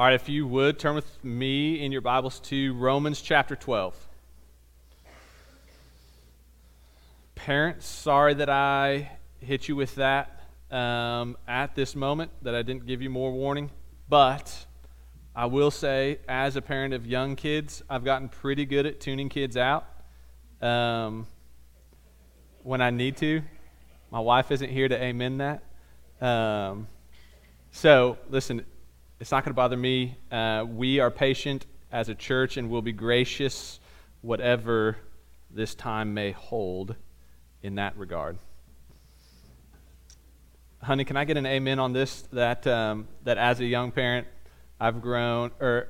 All right, if you would turn with me in your Bibles to Romans chapter 12. Parents, sorry that I hit you with that um, at this moment, that I didn't give you more warning. But I will say, as a parent of young kids, I've gotten pretty good at tuning kids out um, when I need to. My wife isn't here to amen that. Um, so, listen, it's not going to bother me. Uh, we are patient as a church and will be gracious whatever this time may hold in that regard. Honey, can I get an amen on this? That, um, that as a young parent, I've grown, or,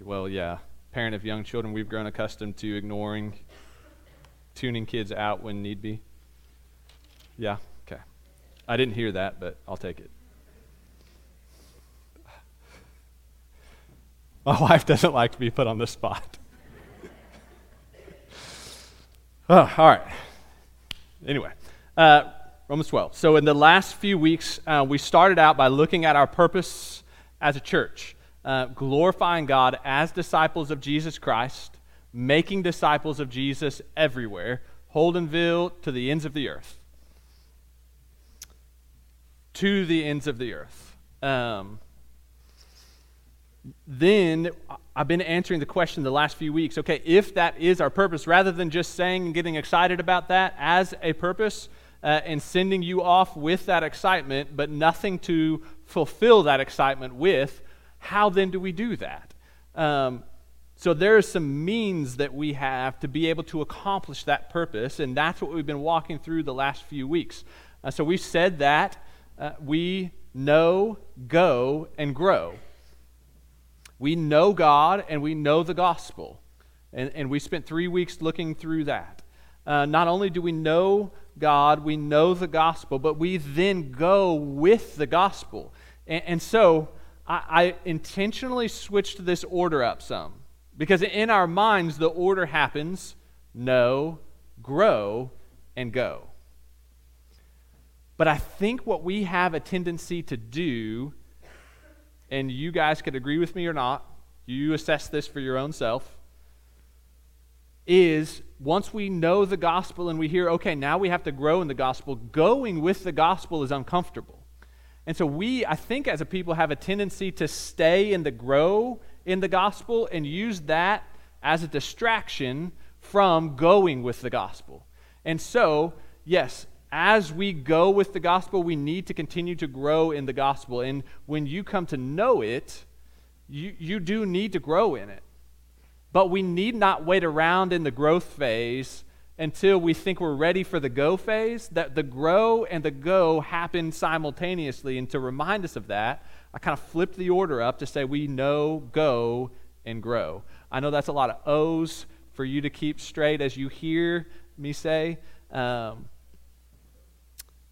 well, yeah, parent of young children, we've grown accustomed to ignoring, tuning kids out when need be. Yeah, okay. I didn't hear that, but I'll take it. My wife doesn't like to be put on the spot. oh, all right. Anyway, uh, Romans 12. So, in the last few weeks, uh, we started out by looking at our purpose as a church, uh, glorifying God as disciples of Jesus Christ, making disciples of Jesus everywhere, Holdenville to the ends of the earth. To the ends of the earth. Um, then I've been answering the question the last few weeks okay, if that is our purpose, rather than just saying and getting excited about that as a purpose uh, and sending you off with that excitement, but nothing to fulfill that excitement with, how then do we do that? Um, so there are some means that we have to be able to accomplish that purpose, and that's what we've been walking through the last few weeks. Uh, so we've said that uh, we know, go, and grow. We know God and we know the gospel. And, and we spent three weeks looking through that. Uh, not only do we know God, we know the gospel, but we then go with the gospel. And, and so I, I intentionally switched this order up some because in our minds, the order happens know, grow, and go. But I think what we have a tendency to do and you guys could agree with me or not, you assess this for your own self, is once we know the gospel and we hear, okay, now we have to grow in the gospel, going with the gospel is uncomfortable. And so we, I think, as a people, have a tendency to stay in the grow in the gospel and use that as a distraction from going with the gospel. And so, yes, as we go with the gospel, we need to continue to grow in the gospel. And when you come to know it, you, you do need to grow in it. But we need not wait around in the growth phase until we think we're ready for the go phase. That the grow and the go happen simultaneously. And to remind us of that, I kind of flipped the order up to say we know, go, and grow. I know that's a lot of O's for you to keep straight as you hear me say. Um,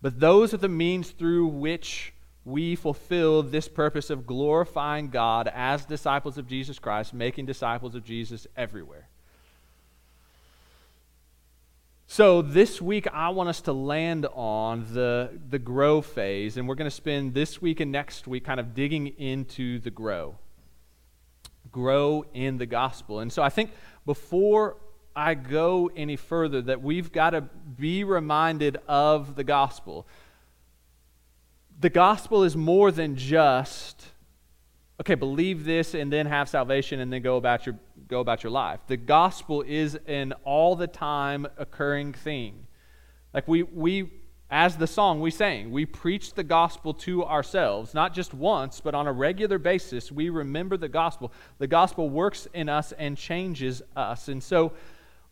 but those are the means through which we fulfill this purpose of glorifying God as disciples of Jesus Christ, making disciples of Jesus everywhere. So, this week, I want us to land on the, the grow phase, and we're going to spend this week and next week kind of digging into the grow. Grow in the gospel. And so, I think before I go any further that we've got to be reminded of the gospel. The gospel is more than just okay, believe this and then have salvation and then go about your go about your life. The gospel is an all the time occurring thing. Like we we as the song we sang, we preach the gospel to ourselves, not just once, but on a regular basis. We remember the gospel. The gospel works in us and changes us. And so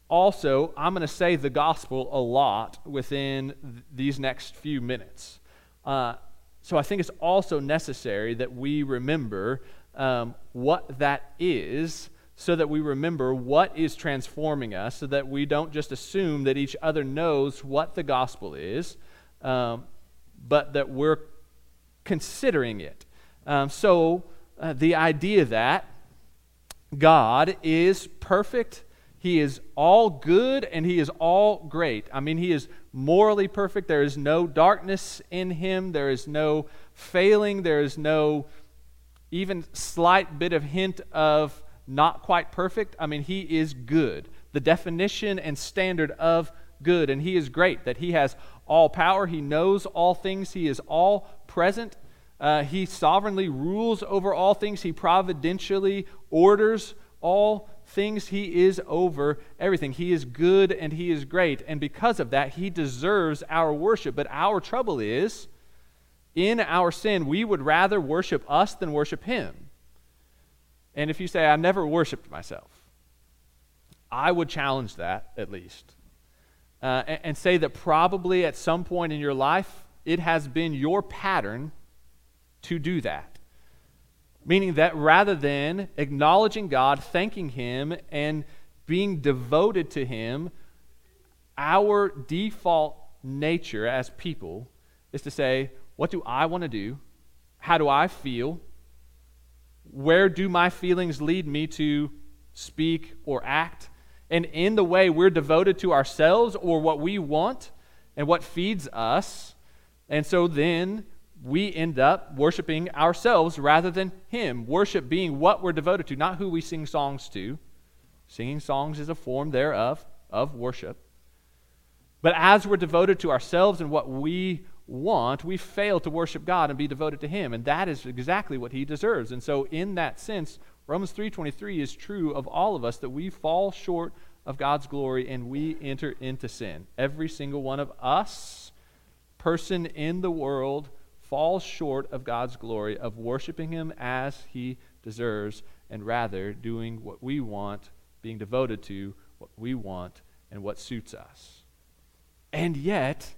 also, I'm going to say the gospel a lot within th- these next few minutes. Uh, so I think it's also necessary that we remember um, what that is so that we remember what is transforming us, so that we don't just assume that each other knows what the gospel is, um, but that we're considering it. Um, so uh, the idea that God is perfect he is all good and he is all great. I mean, he is morally perfect. There is no darkness in him, there is no failing, there is no even slight bit of hint of not quite perfect, I mean, he is good. The definition and standard of good. And he is great, that he has all power, he knows all things, he is all present. Uh, he sovereignly rules over all things, he providentially orders all things. He is over everything. He is good and he is great. And because of that, he deserves our worship. But our trouble is, in our sin, we would rather worship us than worship him. And if you say, I never worshiped myself, I would challenge that at least. Uh, and, and say that probably at some point in your life, it has been your pattern to do that. Meaning that rather than acknowledging God, thanking Him, and being devoted to Him, our default nature as people is to say, What do I want to do? How do I feel? Where do my feelings lead me to speak or act? And in the way we're devoted to ourselves or what we want and what feeds us. And so then we end up worshiping ourselves rather than Him. Worship being what we're devoted to, not who we sing songs to. Singing songs is a form thereof of worship. But as we're devoted to ourselves and what we want, we fail to worship God and be devoted to him, and that is exactly what he deserves. And so in that sense, Romans 3:23 is true of all of us that we fall short of God's glory and we enter into sin. Every single one of us, person in the world, falls short of God's glory of worshiping him as he deserves and rather doing what we want, being devoted to what we want and what suits us. And yet,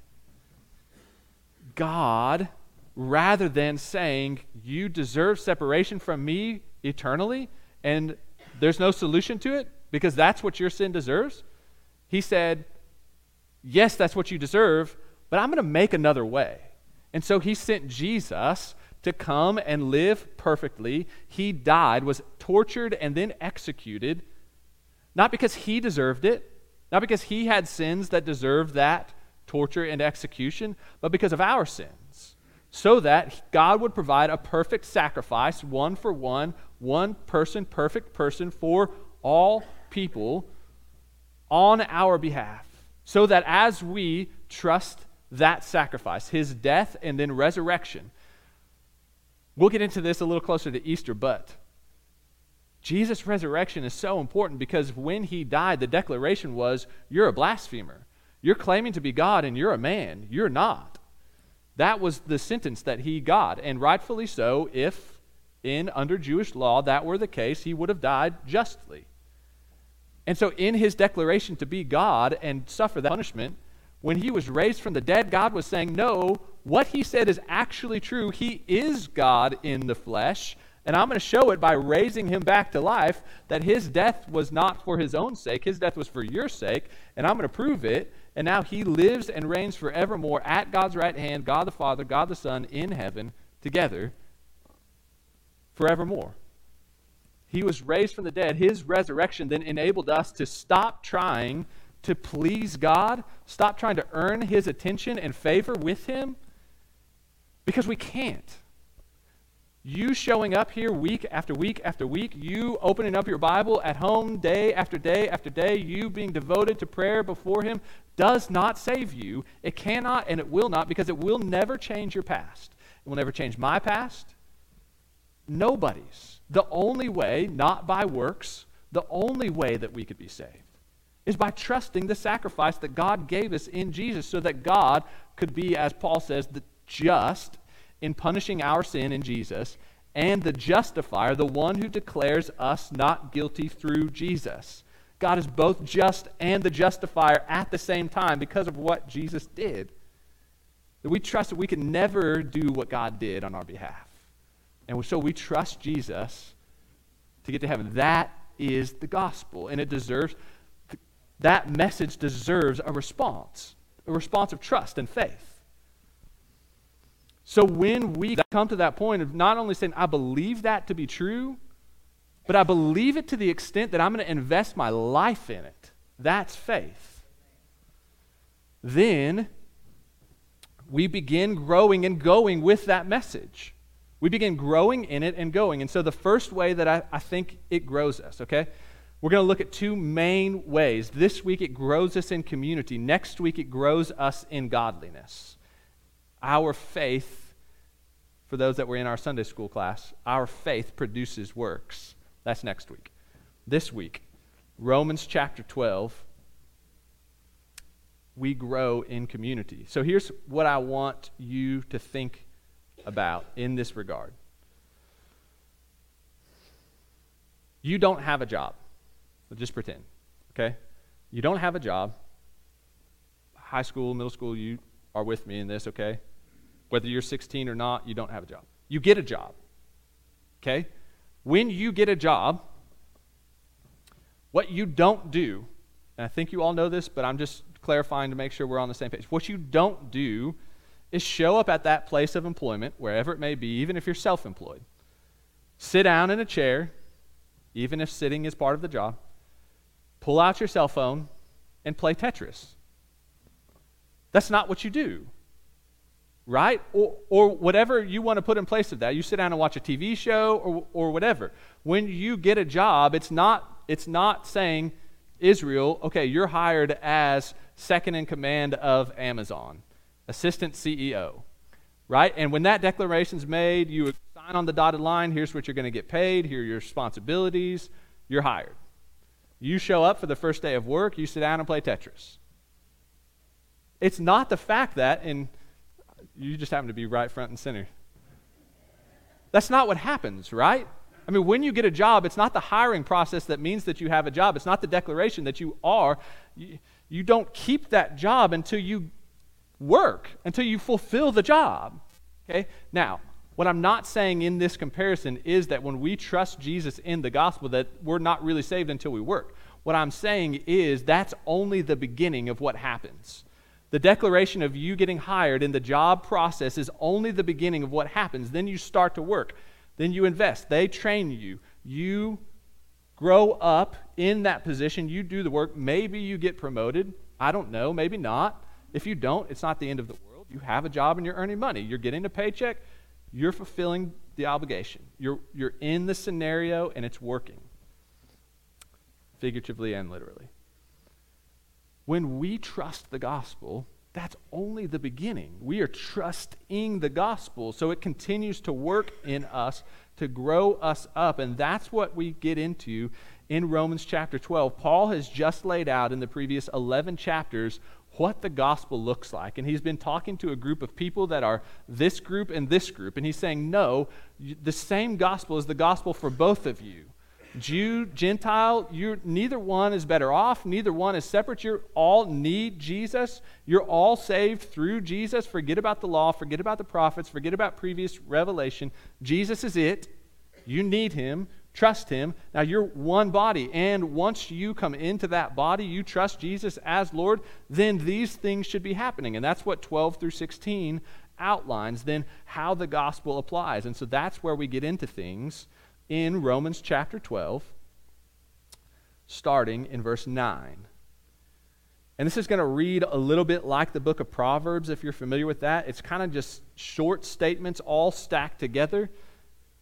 God, rather than saying, You deserve separation from me eternally, and there's no solution to it because that's what your sin deserves, He said, Yes, that's what you deserve, but I'm going to make another way. And so He sent Jesus to come and live perfectly. He died, was tortured, and then executed, not because He deserved it, not because He had sins that deserved that torture, and execution, but because of our sins, so that God would provide a perfect sacrifice, one for one, one person, perfect person for all people on our behalf, so that as we trust that sacrifice, his death and then resurrection, we'll get into this a little closer to Easter, but Jesus' resurrection is so important because when he died, the declaration was, You're a blasphemer. You're claiming to be God and you're a man. You're not. That was the sentence that he got, and rightfully so, if in under Jewish law that were the case, he would have died justly. And so, in his declaration to be God and suffer that punishment, when he was raised from the dead, God was saying, No, what he said is actually true. He is God in the flesh, and I'm going to show it by raising him back to life that his death was not for his own sake, his death was for your sake, and I'm going to prove it. And now he lives and reigns forevermore at God's right hand, God the Father, God the Son, in heaven, together forevermore. He was raised from the dead. His resurrection then enabled us to stop trying to please God, stop trying to earn his attention and favor with him, because we can't. You showing up here week after week after week, you opening up your Bible at home day after day after day, you being devoted to prayer before Him does not save you. It cannot and it will not because it will never change your past. It will never change my past. Nobody's. The only way, not by works, the only way that we could be saved is by trusting the sacrifice that God gave us in Jesus so that God could be, as Paul says, the just in punishing our sin in Jesus, and the justifier, the one who declares us not guilty through Jesus. God is both just and the justifier at the same time because of what Jesus did. That we trust that we can never do what God did on our behalf. And so we trust Jesus to get to heaven. That is the gospel. And it deserves, that message deserves a response, a response of trust and faith. So when we come to that point of not only saying, I believe that to be true, but I believe it to the extent that I'm going to invest my life in it, that's faith. Then we begin growing and going with that message. We begin growing in it and going. And so the first way that I, I think it grows us, okay? We're going to look at two main ways. This week it grows us in community. Next week it grows us in godliness. Our faith, for those that were in our Sunday school class, our faith produces works. That's next week. This week, Romans chapter 12, we grow in community. So here's what I want you to think about in this regard. You don't have a job. Just pretend, okay? You don't have a job. High school, middle school, you are with me in this, okay? Whether you're 16 or not, you don't have a job. You get a job, okay? When you get a job, what you don't do, and I think you all know this, but I'm just clarifying to make sure we're on the same page. What you don't do is show up at that place of employment, wherever it may be, even if you're self employed. Sit down in a chair, even if sitting is part of the job. Pull out your cell phone and play Tetris. That's not what you do, right? Or, or whatever you want to put in place of that. You sit down and watch a TV show or, or whatever. When you get a job, it's not, it's not saying, Israel, okay, you're hired as second in command of Amazon assistant CEO, right? And when that declaration's made, you sign on the dotted line. Here's what you're going to get paid. Here are your responsibilities. You're hired. You show up for the first day of work. You sit down and play Tetris. It's not the fact that, and you just happen to be right front and center. That's not what happens, right? I mean, when you get a job, it's not the hiring process that means that you have a job. It's not the declaration that you are. You, you don't keep that job until you work until you fulfill the job. Okay? Now, what I'm not saying in this comparison is that when we trust Jesus in the gospel that we're not really saved until we work. What I'm saying is that's only the beginning of what happens. The declaration of you getting hired in the job process is only the beginning of what happens. Then you start to work. Then you invest. They train you. You grow up in that position. You do the work. Maybe you get promoted. I don't know. Maybe not. If you don't, it's not the end of the world. You have a job and you're earning money. You're getting a paycheck. You're fulfilling the obligation. You're, you're in the scenario and it's working, figuratively and literally. When we trust the gospel, that's only the beginning. We are trusting the gospel, so it continues to work in us to grow us up. And that's what we get into in Romans chapter 12. Paul has just laid out in the previous 11 chapters what the gospel looks like. And he's been talking to a group of people that are this group and this group. And he's saying, no, the same gospel is the gospel for both of you. Jew, Gentile, you're, neither one is better off. Neither one is separate. You all need Jesus. You're all saved through Jesus. Forget about the law. Forget about the prophets. Forget about previous revelation. Jesus is it. You need him. Trust Him. Now you're one body. And once you come into that body, you trust Jesus as Lord, then these things should be happening. And that's what 12 through 16 outlines, then how the gospel applies. And so that's where we get into things in Romans chapter 12, starting in verse 9. And this is going to read a little bit like the book of Proverbs, if you're familiar with that. It's kind of just short statements all stacked together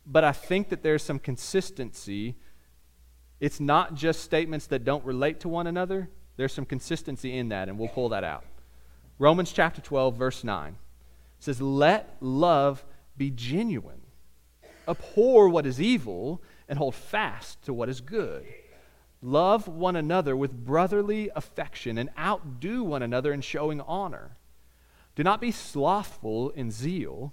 but I think that there's some consistency. It's not just statements that don't relate to one another, there's some consistency in that, and we'll pull that out. Romans chapter 12, verse 9 says, Let love be genuine. Abhor what is evil and hold fast to what is good. Love one another with brotherly affection and outdo one another in showing honor. Do not be slothful in zeal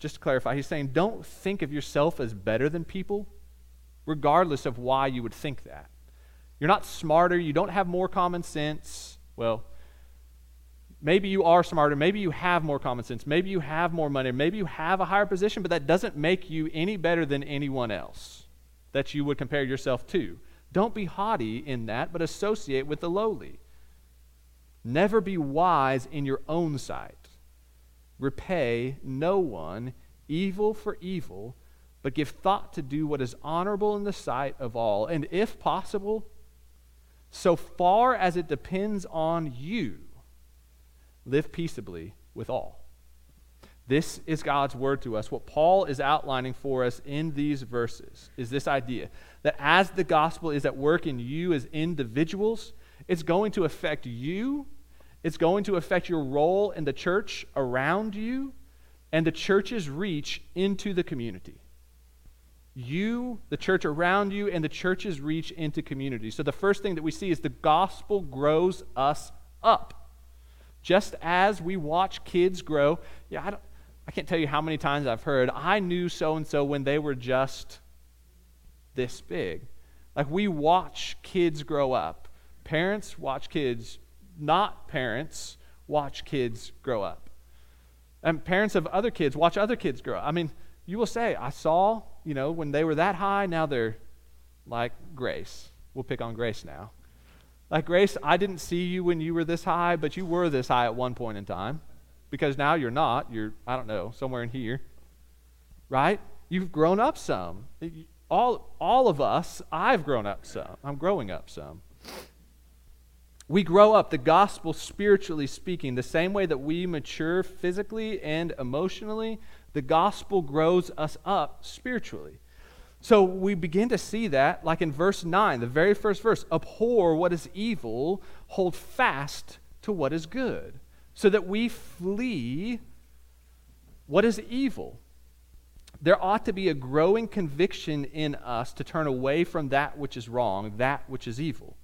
just to clarify, he's saying don't think of yourself as better than people, regardless of why you would think that. You're not smarter, you don't have more common sense. Well, maybe you are smarter, maybe you have more common sense, maybe you have more money, maybe you have a higher position, but that doesn't make you any better than anyone else that you would compare yourself to. Don't be haughty in that, but associate with the lowly. Never be wise in your own sight. Repay no one evil for evil, but give thought to do what is honorable in the sight of all. And if possible, so far as it depends on you, live peaceably with all. This is God's word to us. What Paul is outlining for us in these verses is this idea that as the gospel is at work in you as individuals, it's going to affect you, it's going to affect your role in the church around you, and the church's reach into the community. You, the church around you, and the church's reach into community. So the first thing that we see is the gospel grows us up. Just as we watch kids grow, yeah, I I can't tell you how many times I've heard, I knew so and so when they were just this big. Like we watch kids grow up. Parents watch kids, not parents watch kids grow up. And parents of other kids watch other kids grow up. I mean, you will say, I saw, you know, when they were that high, now they're like Grace. We'll pick on Grace now. Like Grace, I didn't see you when you were this high, but you were this high at one point in time because now you're not. You're, I don't know, somewhere in here. Right? You've grown up some. All, all of us, I've grown up some. I'm growing up some. We grow up, the gospel spiritually speaking, the same way that we mature physically and emotionally, the gospel grows us up spiritually. So we begin to see that, like in verse 9, the very first verse abhor what is evil, hold fast to what is good so that we flee what is evil. There ought to be a growing conviction in us to turn away from that which is wrong, that which is evil.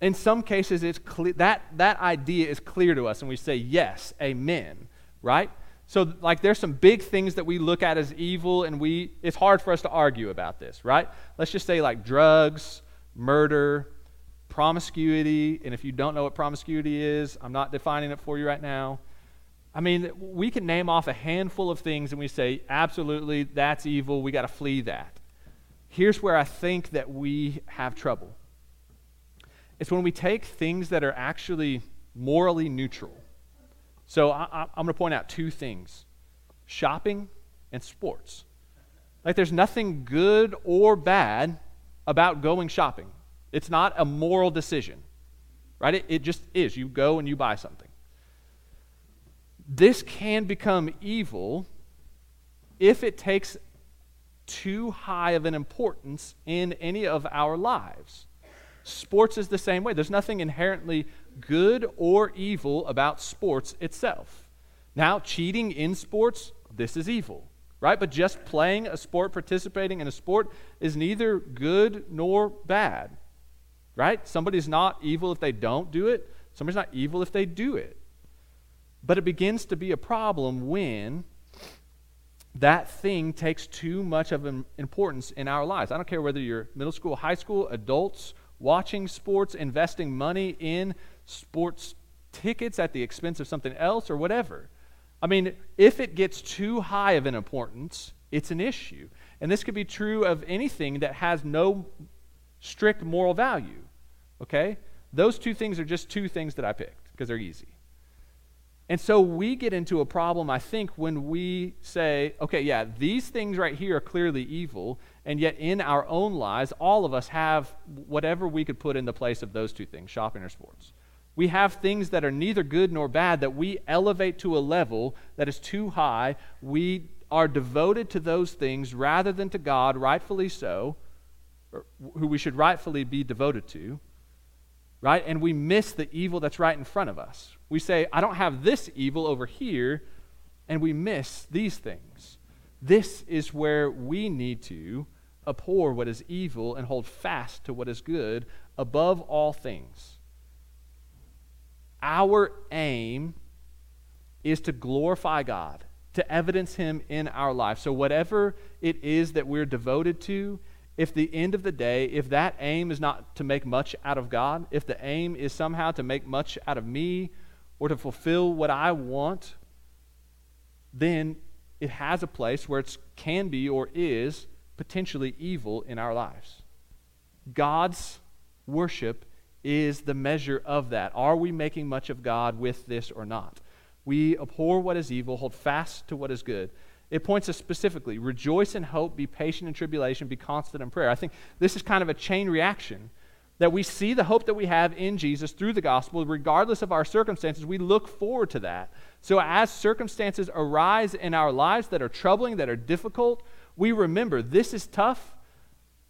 In some cases, it's clear, that, that idea is clear to us, and we say, yes, amen, right? So, like, there's some big things that we look at as evil, and we, it's hard for us to argue about this, right? Let's just say, like, drugs, murder, promiscuity, and if you don't know what promiscuity is, I'm not defining it for you right now. I mean, we can name off a handful of things and we say, absolutely, that's evil, we got to flee that. Here's where I think that we have trouble it's when we take things that are actually morally neutral. So I, am going to point out two things shopping and sports. Like, there's nothing good or bad about going shopping. It's not a moral decision, right? It, it just is. You go and you buy something. This can become evil if it takes too high of an importance in any of our lives. Sports is the same way. There's nothing inherently good or evil about sports itself. Now, cheating in sports, this is evil, right? But just playing a sport, participating in a sport, is neither good nor bad right? Somebody's not evil if they don't do it, somebody's not evil if they do it. But it begins to be a problem when that thing takes too much of an importance in our lives. I don't care whether you're middle school, high school, adults, watching sports, investing money in sports tickets at the expense of something else, or whatever. I mean, if it gets too high of an importance, it's an issue. And this could be true of anything that has no strict moral value. Okay? Those two things are just two things that I picked because they're easy. And so we get into a problem, I think, when we say, okay, yeah, these things right here are clearly evil, and yet in our own lives, all of us have whatever we could put in the place of those two things shopping or sports. We have things that are neither good nor bad that we elevate to a level that is too high. We are devoted to those things rather than to God, rightfully so, who we should rightfully be devoted to right? And we miss the evil that's right in front of us. We say, I don't have this evil over here, and we miss these things. This is where we need to abhor what is evil and hold fast to what is good above all things. Our aim is to glorify God, to evidence Him in our life. So, whatever it is that we're devoted to, if the end of the day, if that aim is not to make much out of God, if the aim is somehow to make much out of me or to fulfill what I want, then it has a place where it can be or is potentially evil in our lives. God's worship is the measure of that. Are we making much of God with this or not? We abhor what is evil, hold fast to what is good. It points us specifically rejoice in hope, be patient in tribulation, be constant in prayer. I think this is kind of a chain reaction that we see the hope that we have in Jesus through the gospel, regardless of our circumstances. We look forward to that. So, as circumstances arise in our lives that are troubling, that are difficult, we remember this is tough,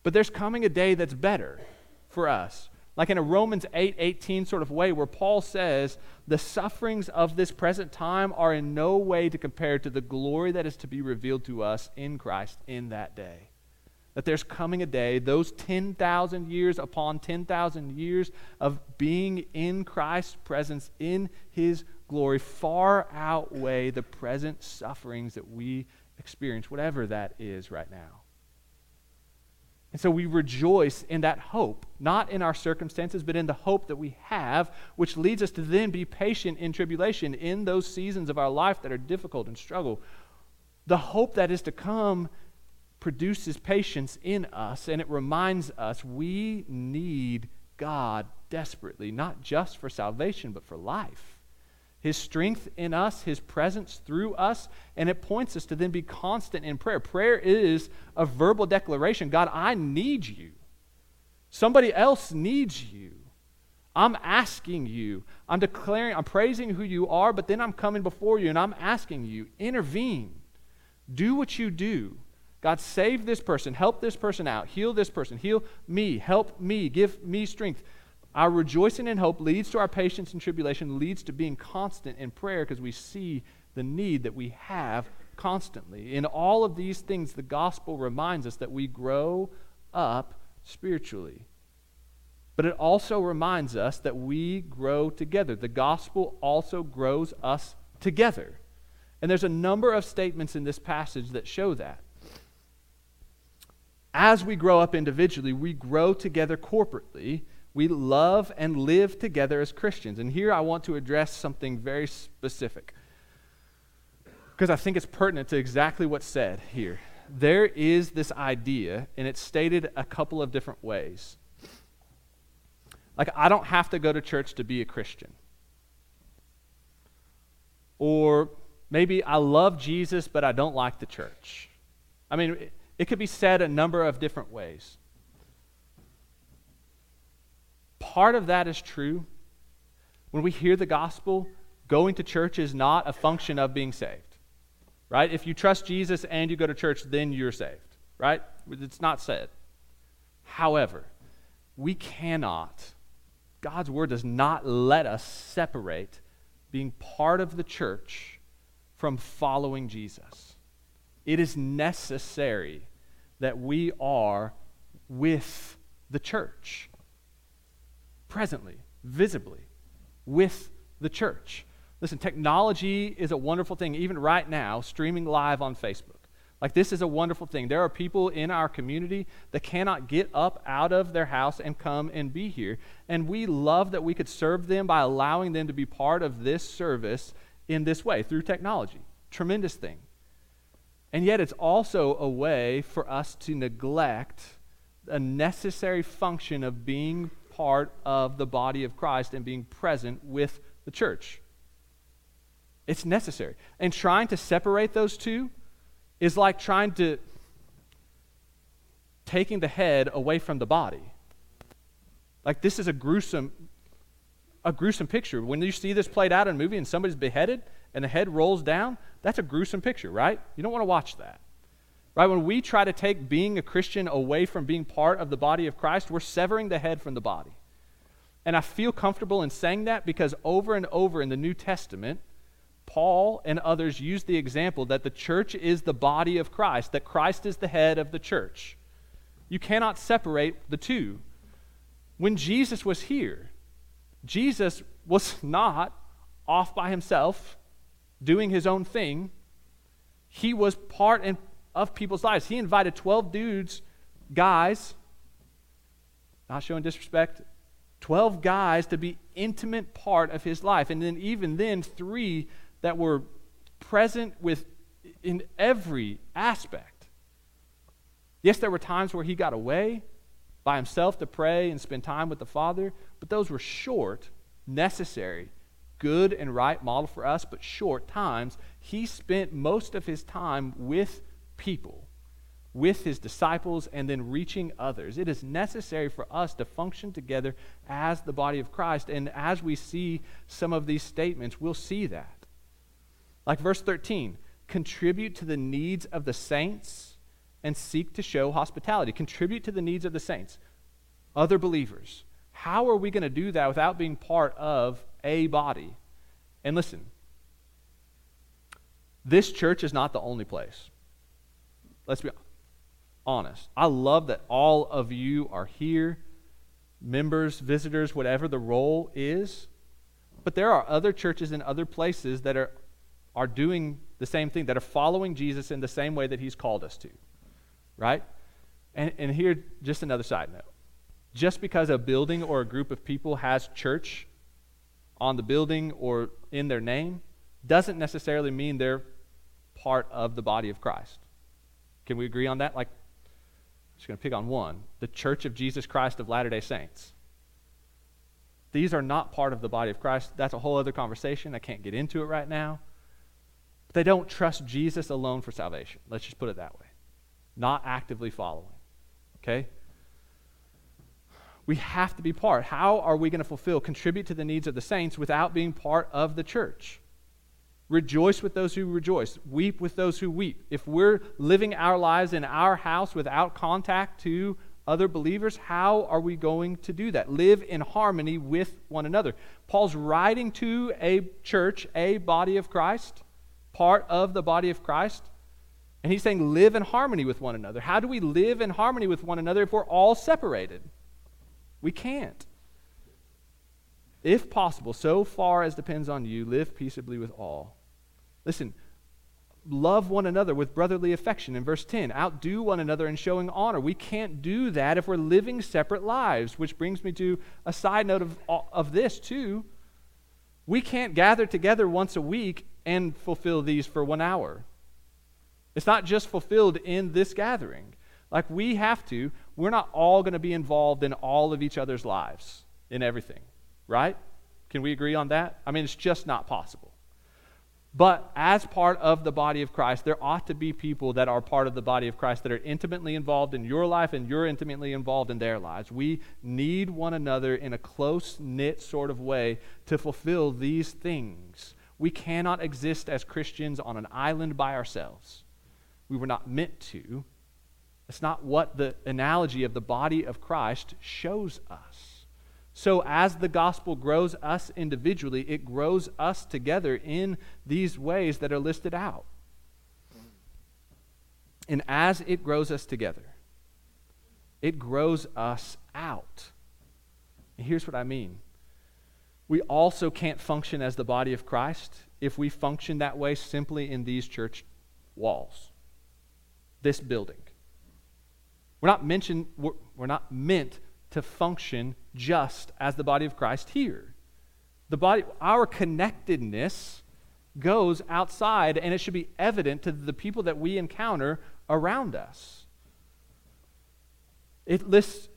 but there's coming a day that's better for us. Like in a Romans 8 18 sort of way, where Paul says, the sufferings of this present time are in no way to compare to the glory that is to be revealed to us in Christ in that day that there's coming a day, those 10,000 years upon 10,000 years of being in Christ's presence, in his glory, far outweigh the present sufferings that we experience, whatever that is right now. And so we rejoice in that hope, not in our circumstances, but in the hope that we have, which leads us to then be patient in tribulation, in those seasons of our life that are difficult and struggle. The hope that is to come produces patience in us, and it reminds us we need God desperately, not just for salvation, but for life. His strength in us, His presence through us, and it points us to then be constant in prayer. Prayer is a verbal declaration God, I need you. Somebody else needs you. I'm asking you. I'm declaring, I'm praising who you are, but then I'm coming before you and I'm asking you, intervene. Do what you do. God, save this person, help this person out, heal this person, heal me, help me, give me strength. Our rejoicing in hope leads to our patience in tribulation, leads to being constant in prayer because we see the need that we have constantly. In all of these things, the gospel reminds us that we grow up spiritually. But it also reminds us that we grow together. The gospel also grows us together. And there's a number of statements in this passage that show that as we grow up individually, we grow together corporately. We love and live together as Christians. And here I want to address something very specific because I think it's pertinent to exactly what's said here. There is this idea, and it's stated a couple of different ways. Like, I don't have to go to church to be a Christian. Or maybe I love Jesus, but I don't like the church. I mean, it could be said a number of different ways. Part of that is true. When we hear the gospel, going to church is not a function of being saved. Right? If you trust Jesus and you go to church, then you're saved. Right? It's not said. However, we cannot, God's word does not let us separate being part of the church from following Jesus. It is necessary that we are with the church. Presently, visibly, with the church. Listen, technology is a wonderful thing, even right now, streaming live on Facebook. Like, this is a wonderful thing. There are people in our community that cannot get up out of their house and come and be here. And we love that we could serve them by allowing them to be part of this service in this way through technology. Tremendous thing. And yet, it's also a way for us to neglect a necessary function of being part of the body of Christ and being present with the church. It's necessary. And trying to separate those two is like trying to taking the head away from the body. Like this is a gruesome a gruesome picture. When you see this played out in a movie and somebody's beheaded and the head rolls down, that's a gruesome picture, right? You don't want to watch that. Right? When we try to take being a Christian away from being part of the body of Christ, we're severing the head from the body. And I feel comfortable in saying that because over and over in the New Testament, Paul and others use the example that the church is the body of Christ, that Christ is the head of the church. You cannot separate the two. When Jesus was here, Jesus was not off by himself doing his own thing. He was part in, of people's lives. He invited 12 dudes, guys, not showing disrespect 12 guys to be intimate part of his life. And then, even then, three that were present with in every aspect. Yes, there were times where he got away by himself to pray and spend time with the Father, but those were short, necessary, good and right model for us, but short times. He spent most of his time with people with his disciples and then reaching others. It is necessary for us to function together as the body of Christ. And as we see some of these statements, we'll see that. Like verse 13 contribute to the needs of the saints and seek to show hospitality. Contribute to the needs of the saints, other believers. How are we going to do that without being part of a body? And listen, this church is not the only place. Let's be honest. I love that all of you are here, members, visitors, whatever the role is. But there are other churches in other places that are, are doing the same thing, that are following Jesus in the same way that he's called us to. Right? And, and here, just another side note. Just because a building or a group of people has church on the building or in their name doesn't necessarily mean they're part of the body of Christ. Can we agree on that? Like, I'm just going to pick on one the Church of Jesus Christ of Latter day Saints. These are not part of the body of Christ. That's a whole other conversation. I can't get into it right now. But they don't trust Jesus alone for salvation. Let's just put it that way. Not actively following. Okay? We have to be part. How are we going to fulfill, contribute to the needs of the saints without being part of the church? Rejoice with those who rejoice. Weep with those who weep. If we're living our lives in our house without contact to other believers, how are we going to do that? Live in harmony with one another. Paul's writing to a church, a body of Christ, part of the body of Christ. And he's saying, live in harmony with one another. How do we live in harmony with one another if we're all separated? We can't. If possible, so far as depends on you, live peaceably with all. Listen, love one another with brotherly affection. In verse 10 outdo one another in showing honor. We can't do that if we're living separate lives which brings me to a side note of, of this too. We can't gather together once a week and fulfill these for one hour. It's not just fulfilled in this gathering. Like we have to. We're not all going to be involved in all of each other's lives in everything right? Can we agree on that? I mean it's just not possible but as part of the body of Christ, there ought to be people that are part of the body of Christ that are intimately involved in your life and you're intimately involved in their lives. We need one another in a close knit sort of way to fulfill these things. We cannot exist as Christians on an island by ourselves. We were not meant to. It's not what the analogy of the body of Christ shows us. So, as the gospel grows us individually, it grows us together in these ways that are listed out. And as it grows us together, it grows us out. And here's what I mean we also can't function as the body of Christ if we function that way simply in these church walls, this building. We're not mentioned, we're, we're not meant to function just as the body of Christ here. The body, our connectedness goes outside, and it should be evident to the people that we encounter around us. It lists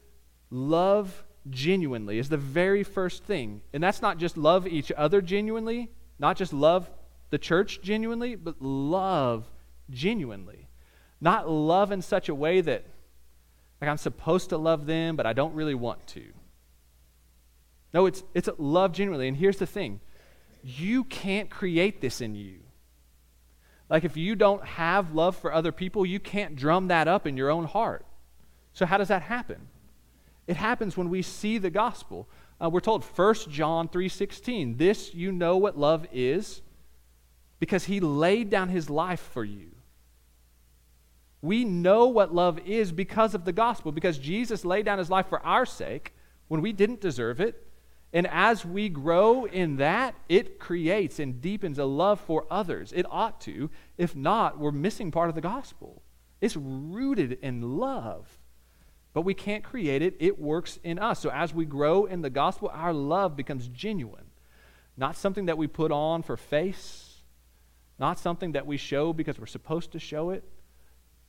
love genuinely is the very first thing. And that's not just love each other genuinely, not just love the church genuinely, but love genuinely. Not love in such a way that like I'm supposed to love them, but I don't really want to. No, it's, it's love genuinely. And here's the thing you can't create this in you. Like if you don't have love for other people, you can't drum that up in your own heart. So how does that happen? It happens when we see the gospel. Uh, we're told 1 John 3:16, "This you know what love is because he laid down his life for you." We know what love is because of the gospel, because Jesus laid down his life for our sake when we didn't deserve it. And as we grow in that, it creates and deepens a love for others. It ought to. If not, we're missing part of the gospel. It's rooted in love. But we can't create it, it works in us. So as we grow in the gospel, our love becomes genuine. Not something that we put on for face, not something that we show because we're supposed to show it.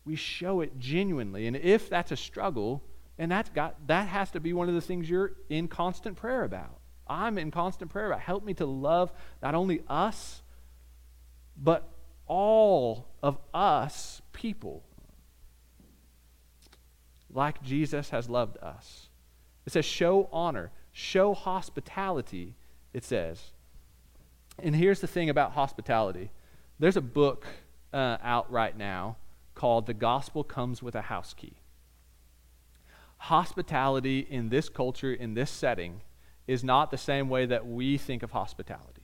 We show it genuinely. And if that's a struggle, and that's got that has to be one of the things you're in constant prayer about. I'm in constant prayer about help me to love not only us, but all of us people like Jesus has loved us. It says, show honor, show hospitality, it says. And here's the thing about hospitality there's a book uh, out right now called The Gospel Comes with a House Key. Hospitality in this culture, in this setting, is not the same way that we think of hospitality.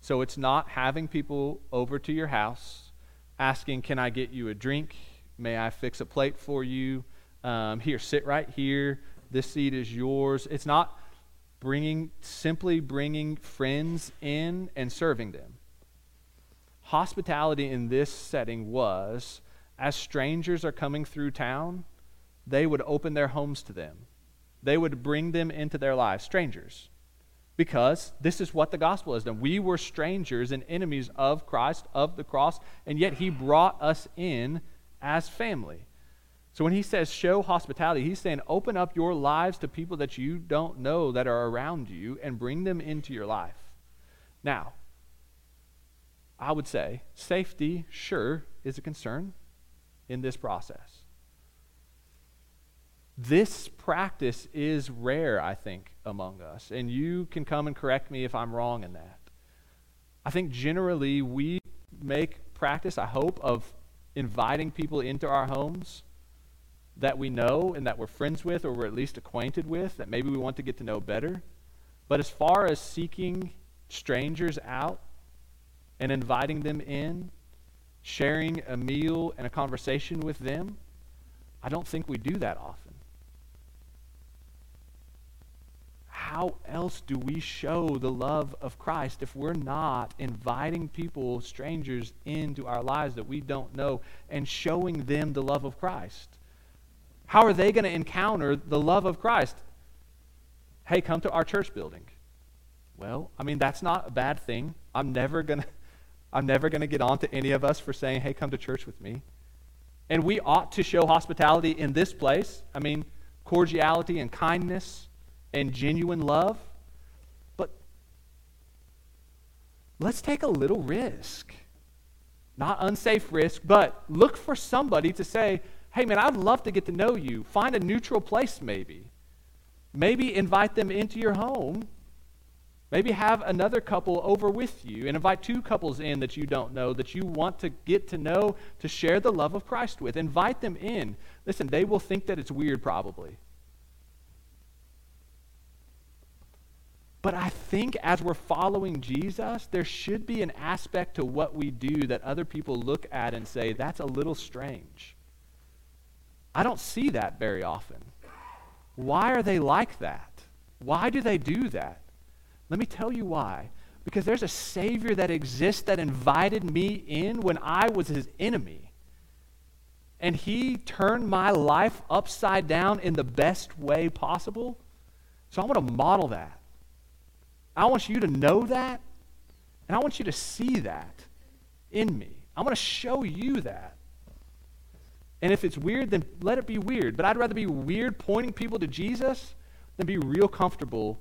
So it's not having people over to your house asking, Can I get you a drink? May I fix a plate for you? Um, here, sit right here. This seat is yours. It's not bringing, simply bringing friends in and serving them. Hospitality in this setting was as strangers are coming through town, they would open their homes to them. They would bring them into their lives, strangers. Because this is what the gospel has done. We were strangers and enemies of Christ, of the cross, and yet he brought us in as family. So when he says show hospitality, he's saying open up your lives to people that you don't know that are around you and bring them into your life. Now, I would say safety, sure, is a concern in this process. This practice is rare, I think, among us. And you can come and correct me if I'm wrong in that. I think generally we make practice, I hope, of inviting people into our homes that we know and that we're friends with or we're at least acquainted with that maybe we want to get to know better. But as far as seeking strangers out and inviting them in, sharing a meal and a conversation with them, I don't think we do that often. How else do we show the love of Christ if we're not inviting people, strangers, into our lives that we don't know and showing them the love of Christ? How are they going to encounter the love of Christ? Hey, come to our church building. Well, I mean, that's not a bad thing. I'm never going to. I'm never going to get on to any of us for saying, hey, come to church with me. And we ought to show hospitality in this place. I mean, cordiality and kindness and genuine love. But let's take a little risk. Not unsafe risk, but look for somebody to say, hey, man, I'd love to get to know you. Find a neutral place, maybe. Maybe invite them into your home. Maybe have another couple over with you and invite two couples in that you don't know, that you want to get to know, to share the love of Christ with. Invite them in. Listen, they will think that it's weird, probably. But I think as we're following Jesus, there should be an aspect to what we do that other people look at and say, that's a little strange. I don't see that very often. Why are they like that? Why do they do that? Let me tell you why. Because there's a Savior that exists that invited me in when I was his enemy. And he turned my life upside down in the best way possible. So I want to model that. I want you to know that. And I want you to see that in me. I want to show you that. And if it's weird, then let it be weird. But I'd rather be weird pointing people to Jesus than be real comfortable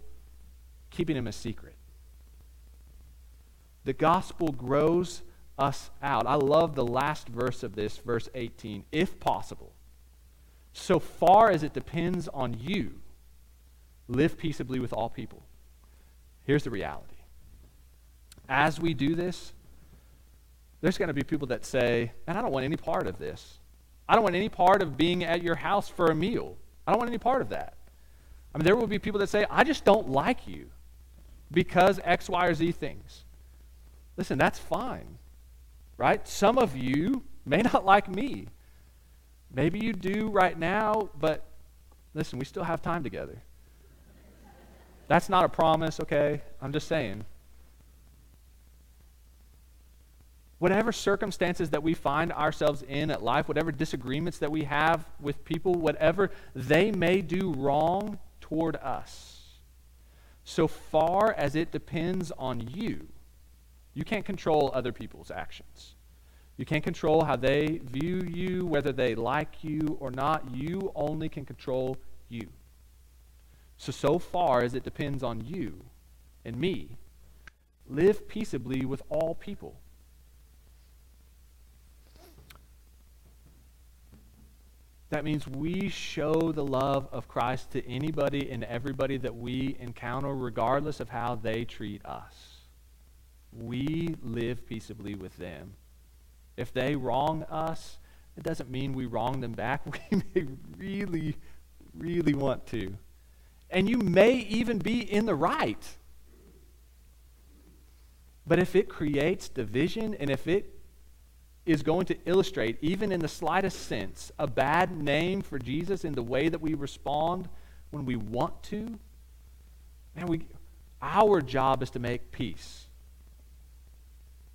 keeping him a secret. The gospel grows us out. I love the last verse of this, verse 18. If possible, so far as it depends on you, live peaceably with all people. Here's the reality. As we do this, there's going to be people that say, Man, I don't want any part of this. I don't want any part of being at your house for a meal. I don't want any part of that. I mean, there will be people that say, I just don't like you because X, Y, or Z things. Listen, that's fine, right? Some of you may not like me. Maybe you do right now, but listen, we still have time together. That's not a promise, okay? I'm just saying. whatever circumstances that we find ourselves in at life, whatever disagreements that we have with people, whatever they may do wrong toward us, so far as it depends on you, you can't control other people's actions. You can't control how they view you, whether they like you or not. You only can control you. So, so far as it depends on you and me, live peaceably with all people. That means we show the love of Christ to anybody and everybody that we encounter, regardless of how they treat us. We live peaceably with them. If they wrong us, it doesn't mean we wrong them back. We may really, really want to. And you may even be in the right. But if it creates division and if it is going to illustrate, even in the slightest sense, a bad name for Jesus in the way that we respond when we want to, man, we, our job is to make peace.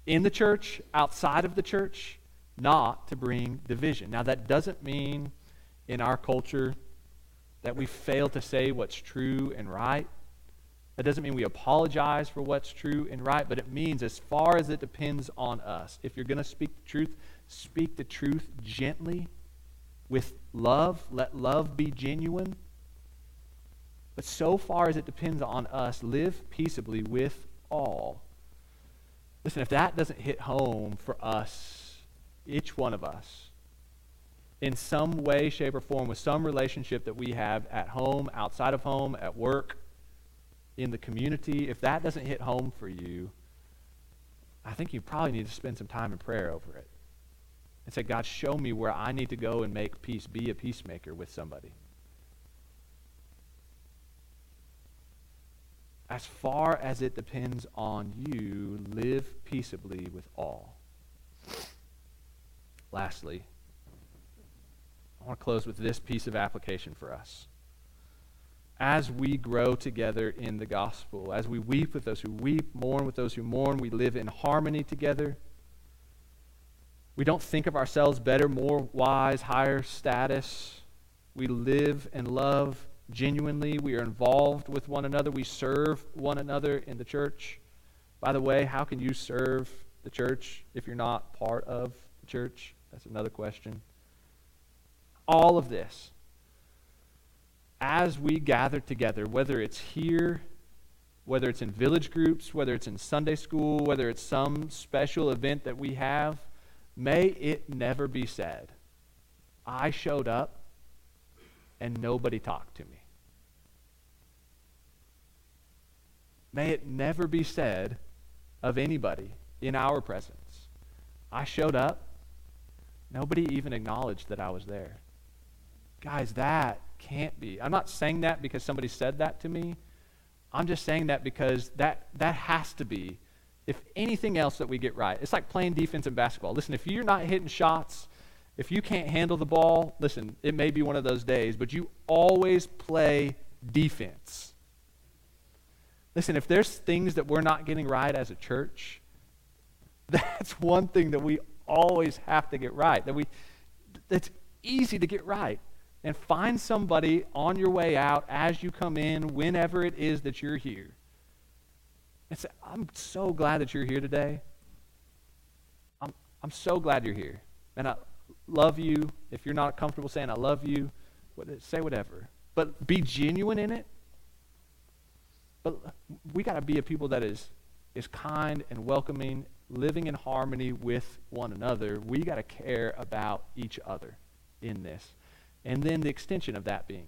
In the church, outside of the church, not to bring division. Now, that doesn't mean in our culture that we fail to say what's true and right. That doesn't mean we apologize for what's true and right, but it means as far as it depends on us. If you're going to speak the truth, speak the truth gently with love. Let love be genuine. But so far as it depends on us, live peaceably with all. Listen, if that doesn't hit home for us, each one of us, in some way, shape, or form, with some relationship that we have at home, outside of home, at work, in the community, if that doesn't hit home for you, I think you probably need to spend some time in prayer over it. And say, God, show me where I need to go and make peace, be a peacemaker with somebody. As far as it depends on you, live peaceably with all. Lastly, I want to close with this piece of application for us as we grow together in the gospel, as we weep with those who weep, mourn with those who mourn, we live in harmony together. We don't think of ourselves better, more wise, higher status. We live and love genuinely. We are involved with one another. We serve one another in the church. By the way, how can you serve the church if you're not part of the church? That's another question. All of this as we gather together, whether it's here, whether it's in village groups, whether it's in Sunday school, whether it's some special event that we have, may it never be said, I showed up and nobody talked to me. May it never be said of anybody in our presence, I showed up, nobody even acknowledged that I was there. Guys, that can't be. I'm not saying that because somebody said that to me. I'm just saying that because that, that has to be, if anything else that we get right. It's like playing defense in basketball. Listen, if you're not hitting shots, if you can't handle the ball, listen, it may be one of those days, but you always play defense. Listen, if there's things that we're not getting right as a church, that's one thing that we always have to get right. That we that's easy to get right and find somebody on your way out as you come in, whenever it is that you're here. And say, I'm so glad that you're here today. I'm, I'm so glad you're here. And I love you. If you're not comfortable saying I love you, say whatever. But be genuine in it. But we got to be a people that is, is kind and welcoming, living in harmony with one another. We got to care about each other in this. And then the extension of that being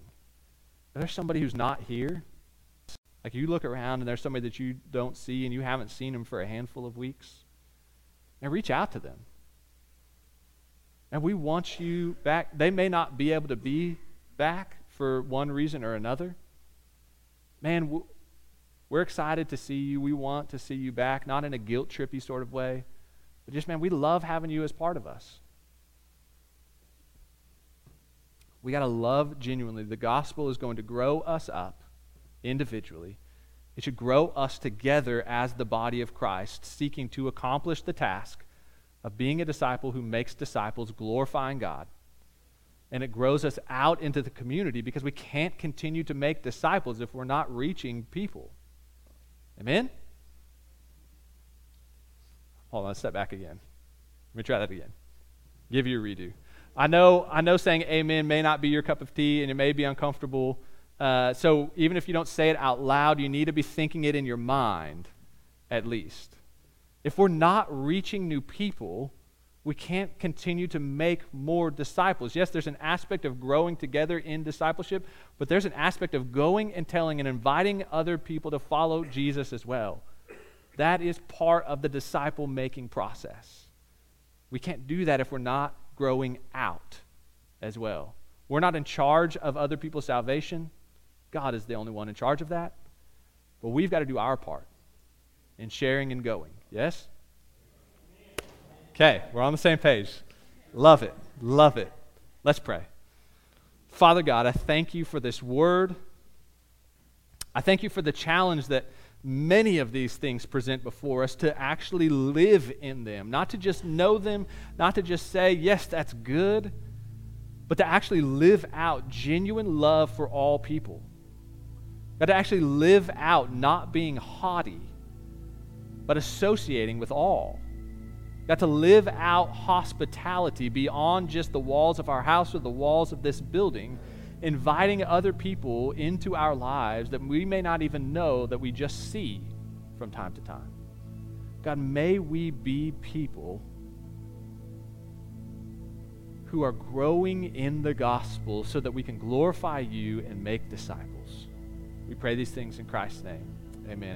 if there's somebody who's not here, like you look around and there's somebody that you don't see and you haven't seen them for a handful of weeks, and reach out to them. And we want you back. They may not be able to be back for one reason or another. Man, we're excited to see you. We want to see you back, not in a guilt trippy sort of way, but just, man, we love having you as part of us. We got to love genuinely. The gospel is going to grow us up individually. It should grow us together as the body of Christ, seeking to accomplish the task of being a disciple who makes disciples glorifying God. And it grows us out into the community because we can't continue to make disciples if we're not reaching people. Amen? Hold on, step back again. Let me try that again. Give you a redo. I know, I know saying amen may not be your cup of tea and it may be uncomfortable. Uh, so even if you don't say it out loud, you need to be thinking it in your mind at least. If we're not reaching new people, we can't continue to make more disciples. Yes, there's an aspect of growing together in discipleship, but there's an aspect of going and telling and inviting other people to follow Jesus as well. That is part of the disciple making process. We can't do that if we're not growing out as well. We're not in charge of other people's salvation. God is the only one in charge of that. But we've got to do our part in sharing and going. Yes? Okay, we're on the same page. Love it. Love it. Let's pray. Father God, I thank you for this word. I thank you for the challenge that many of these things present before us to actually live in them, not to just know them, not to just say, yes, that's good, but to actually live out genuine love for all people. Got to actually live out not being haughty, but associating with all. Got to live out hospitality beyond just the walls of our house or the walls of this building inviting other people into our lives that we may not even know that we just see from time to time. God, may we be people who are growing in the gospel so that we can glorify you and make disciples. We pray these things in Christ's name. Amen.